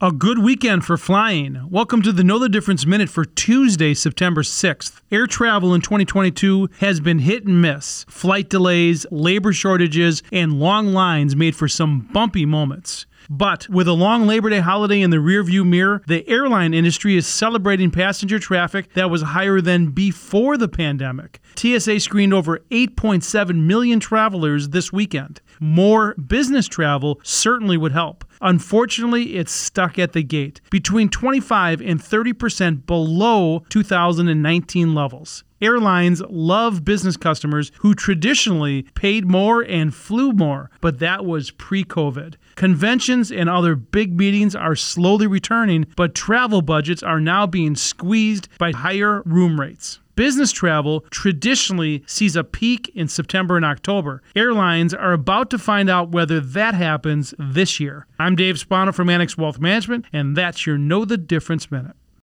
A good weekend for flying. Welcome to the Know the Difference Minute for Tuesday, September 6th. Air travel in 2022 has been hit and miss. Flight delays, labor shortages, and long lines made for some bumpy moments. But with a long Labor Day holiday in the rearview mirror, the airline industry is celebrating passenger traffic that was higher than before the pandemic. TSA screened over 8.7 million travelers this weekend. More business travel certainly would help. Unfortunately, it's stuck at the gate, between 25 and 30% below 2019 levels. Airlines love business customers who traditionally paid more and flew more, but that was pre COVID. Conventions and other big meetings are slowly returning, but travel budgets are now being squeezed by higher room rates. Business travel traditionally sees a peak in September and October. Airlines are about to find out whether that happens this year. I'm Dave Spano from Annex Wealth Management, and that's your Know the Difference Minute.